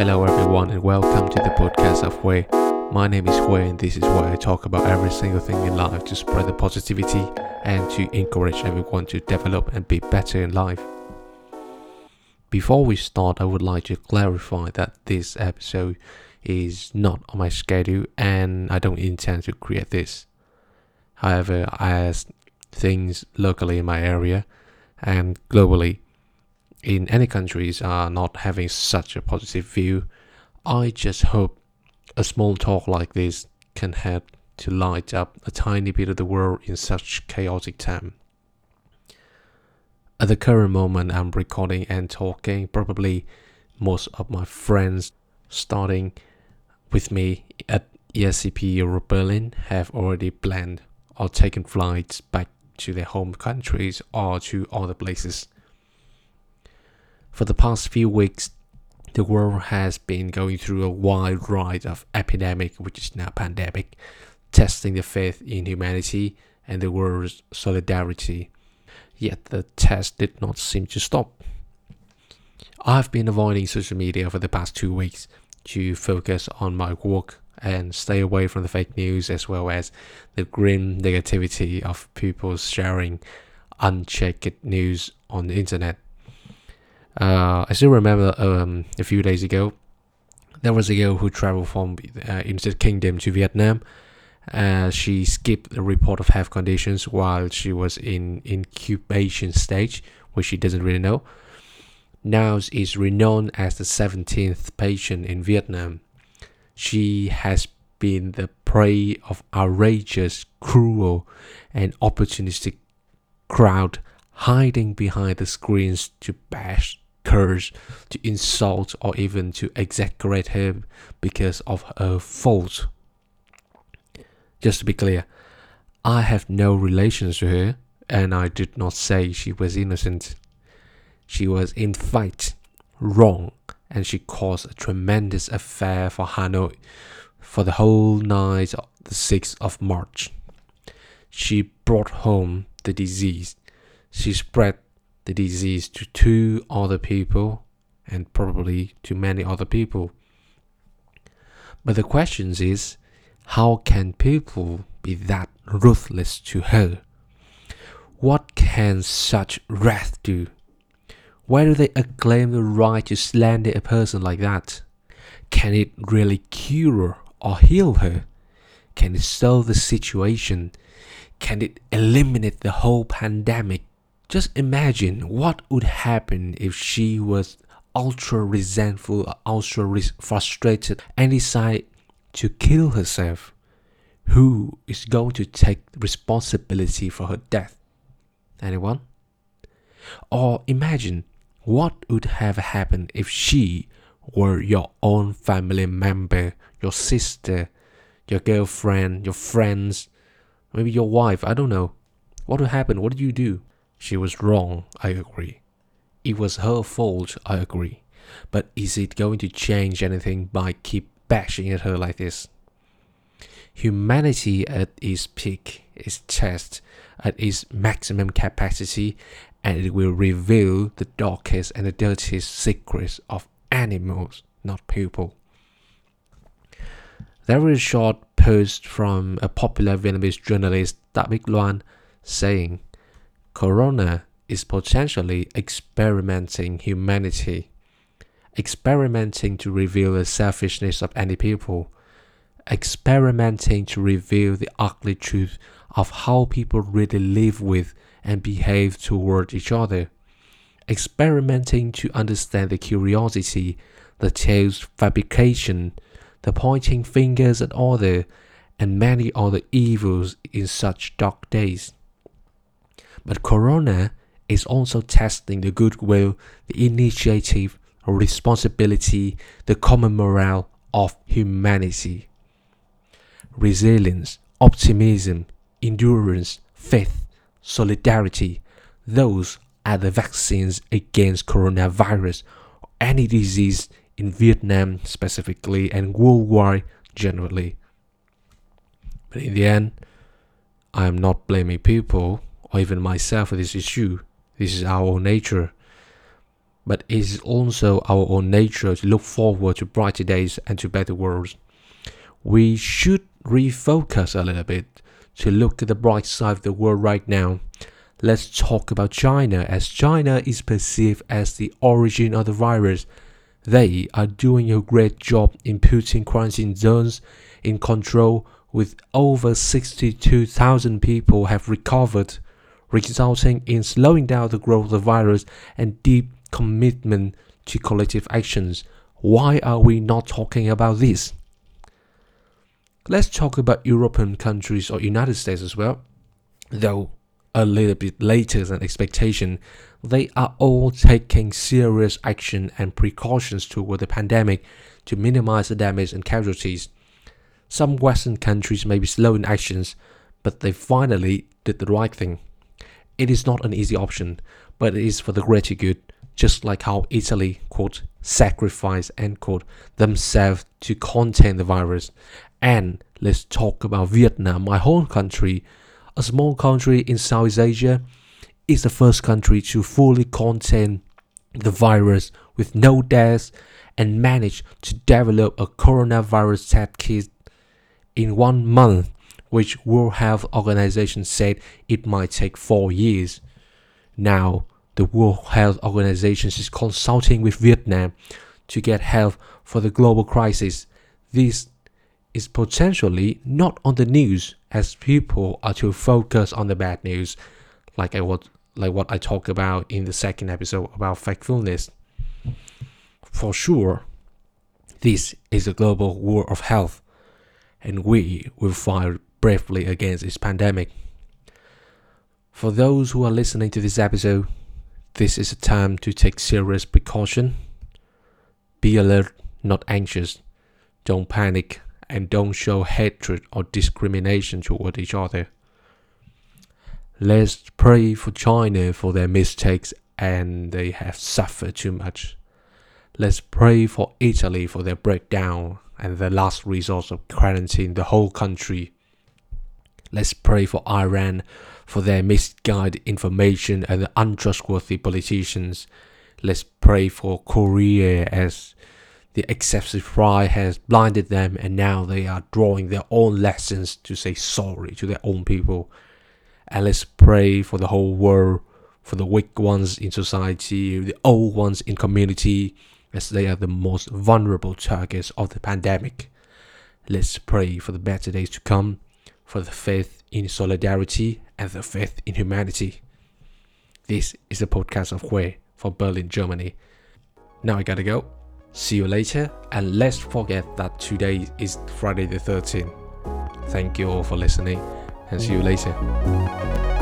Hello, everyone, and welcome to the podcast of Khue. My name is Khue, and this is where I talk about every single thing in life to spread the positivity and to encourage everyone to develop and be better in life. Before we start, I would like to clarify that this episode is not on my schedule and I don't intend to create this. However, as things locally in my area and globally in any countries are not having such a positive view, I just hope a small talk like this can help to light up a tiny bit of the world in such chaotic time. At the current moment I'm recording and talking, probably most of my friends starting with me at ESCP Europe Berlin have already planned or taken flights back to their home countries or to other places. For the past few weeks, the world has been going through a wild ride of epidemic, which is now pandemic, testing the faith in humanity and the world's solidarity. Yet the test did not seem to stop. I've been avoiding social media for the past two weeks to focus on my work and stay away from the fake news as well as the grim negativity of people sharing unchecked news on the internet. Uh, I still remember um, a few days ago, there was a girl who traveled from uh, United Kingdom to Vietnam. Uh, she skipped the report of health conditions while she was in incubation stage, which she doesn't really know. Now is renowned as the 17th patient in Vietnam. She has been the prey of outrageous, cruel, and opportunistic crowd hiding behind the screens to bash curse, to insult, or even to exaggerate her because of her fault. Just to be clear, I have no relations to her, and I did not say she was innocent. She was, in fact, wrong, and she caused a tremendous affair for Hanoi for the whole night of the 6th of March. She brought home the disease. She spread the disease to two other people and probably to many other people. But the question is how can people be that ruthless to her? What can such wrath do? Why do they acclaim the right to slander a person like that? Can it really cure or heal her? Can it solve the situation? Can it eliminate the whole pandemic? Just imagine what would happen if she was ultra resentful, ultra frustrated, and decided to kill herself. Who is going to take responsibility for her death? Anyone? Or imagine what would have happened if she were your own family member, your sister, your girlfriend, your friends, maybe your wife, I don't know. What would happen? What did you do? She was wrong, I agree. It was her fault, I agree. But is it going to change anything by keep bashing at her like this? Humanity at its peak its test at its maximum capacity and it will reveal the darkest and the dirtiest secrets of animals, not people. There is a short post from a popular Vietnamese journalist David Luan saying Corona is potentially experimenting humanity, experimenting to reveal the selfishness of any people, experimenting to reveal the ugly truth of how people really live with and behave toward each other, experimenting to understand the curiosity, the tales fabrication, the pointing fingers at other, and many other evils in such dark days. But Corona is also testing the goodwill, the initiative, responsibility, the common morale of humanity. Resilience, optimism, endurance, faith, solidarity, those are the vaccines against coronavirus or any disease in Vietnam specifically and worldwide generally. But in the end, I am not blaming people or even myself this issue. This is our own nature. but it is also our own nature to look forward to brighter days and to better worlds. We should refocus a little bit to look at the bright side of the world right now. Let's talk about China, as China is perceived as the origin of the virus. They are doing a great job in putting quarantine zones in control, with over 62,000 people have recovered, resulting in slowing down the growth of the virus and deep commitment to collective actions. Why are we not talking about this? Let's talk about European countries or United States as well. Though a little bit later than expectation, they are all taking serious action and precautions toward the pandemic to minimize the damage and casualties. Some Western countries may be slow in actions, but they finally did the right thing. It is not an easy option, but it is for the greater good just like how Italy, quote, sacrificed, end quote, themselves to contain the virus. And let's talk about Vietnam, my home country, a small country in Southeast Asia, is the first country to fully contain the virus with no deaths and managed to develop a coronavirus test kit in one month, which World Health Organization said it might take four years. Now, the World Health Organization is consulting with Vietnam to get help for the global crisis. This is potentially not on the news as people are too focused on the bad news, like I what like what I talked about in the second episode about factfulness. For sure, this is a global war of health, and we will fight bravely against this pandemic. For those who are listening to this episode, this is a time to take serious precaution. Be alert, not anxious. Don't panic and don't show hatred or discrimination toward each other. Let's pray for China for their mistakes and they have suffered too much. Let's pray for Italy for their breakdown and the last resort of quarantine the whole country. Let's pray for Iran for their misguided information and the untrustworthy politicians. Let's pray for Korea as the excessive pride has blinded them and now they are drawing their own lessons to say sorry to their own people. And let's pray for the whole world, for the weak ones in society, the old ones in community, as they are the most vulnerable targets of the pandemic. Let's pray for the better days to come, for the faith in solidarity and the faith in humanity. This is a podcast of Khue for Berlin, Germany. Now I gotta go. See you later, and let's forget that today is Friday the 13th. Thank you all for listening, and see you later.